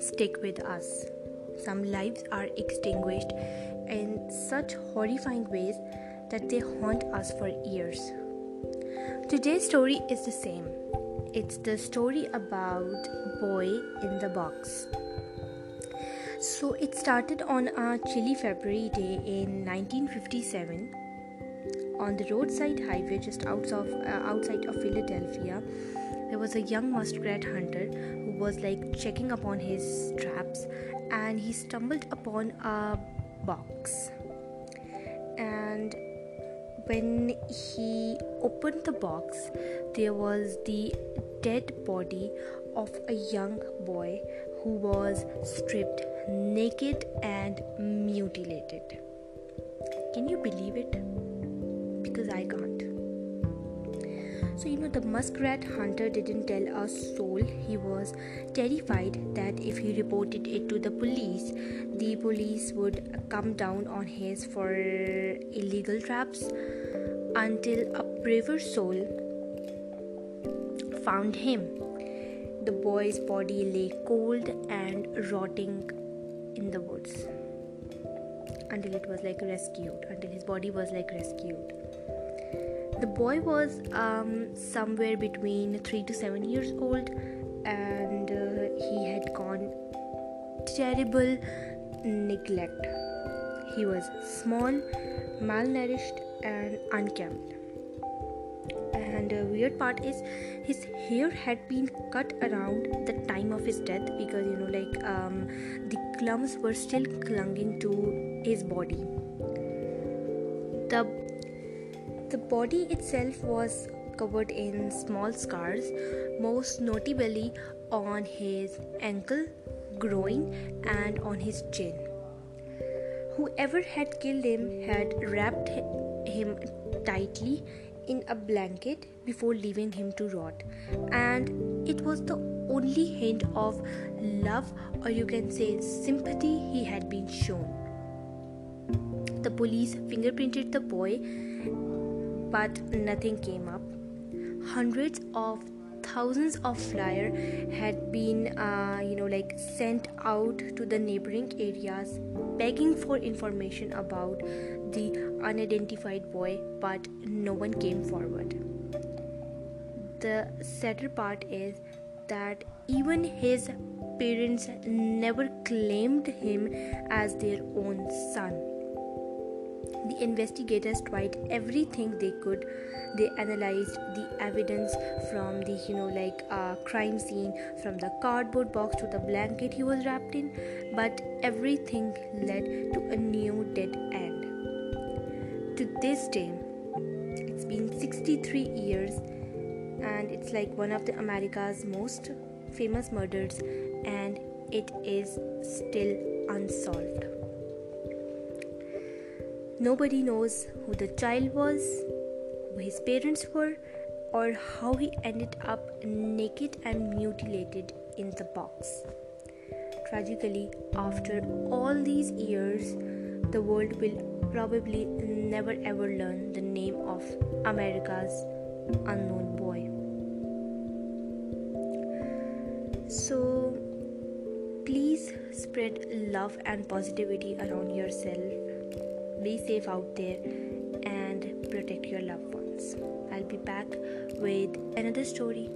stick with us. Some lives are extinguished in such horrifying ways that they haunt us for years. Today's story is the same. It's the story about Boy in the Box. So it started on a chilly February day in 1957 on the roadside highway just outside of, uh, outside of Philadelphia. There was a young muskrat hunter was like checking upon his traps and he stumbled upon a box. And when he opened the box, there was the dead body of a young boy who was stripped naked and mutilated. Can you believe it? So, you know, the muskrat hunter didn't tell a soul. He was terrified that if he reported it to the police, the police would come down on his for illegal traps until a braver soul found him. The boy's body lay cold and rotting in the woods until it was like rescued, until his body was like rescued. The boy was um, somewhere between 3 to 7 years old and uh, he had gone terrible neglect. He was small, malnourished, and unkempt. And the weird part is his hair had been cut around the time of his death because you know, like um, the clumps were still clinging to his body. The the body itself was covered in small scars, most notably on his ankle, groin, and on his chin. Whoever had killed him had wrapped him tightly in a blanket before leaving him to rot, and it was the only hint of love, or you can say sympathy, he had been shown. The police fingerprinted the boy, but nothing came up. Hundreds of thousands of flyers had been, uh, you know, like sent out to the neighboring areas begging for information about the unidentified boy, but no one came forward. The sadder part is that even his parents never claimed him as their own son. The investigators tried everything they could. They analyzed the evidence from the, you know, like uh, crime scene, from the cardboard box to the blanket he was wrapped in, but everything led to a new dead end. To this day, it's been 63 years, and it's like one of the America's most famous murders, and it is still unsolved. Nobody knows who the child was, who his parents were, or how he ended up naked and mutilated in the box. Tragically, after all these years, the world will probably never ever learn the name of America's unknown boy. So, please spread love and positivity around yourself be safe out there and protect your loved ones. I'll be back with another story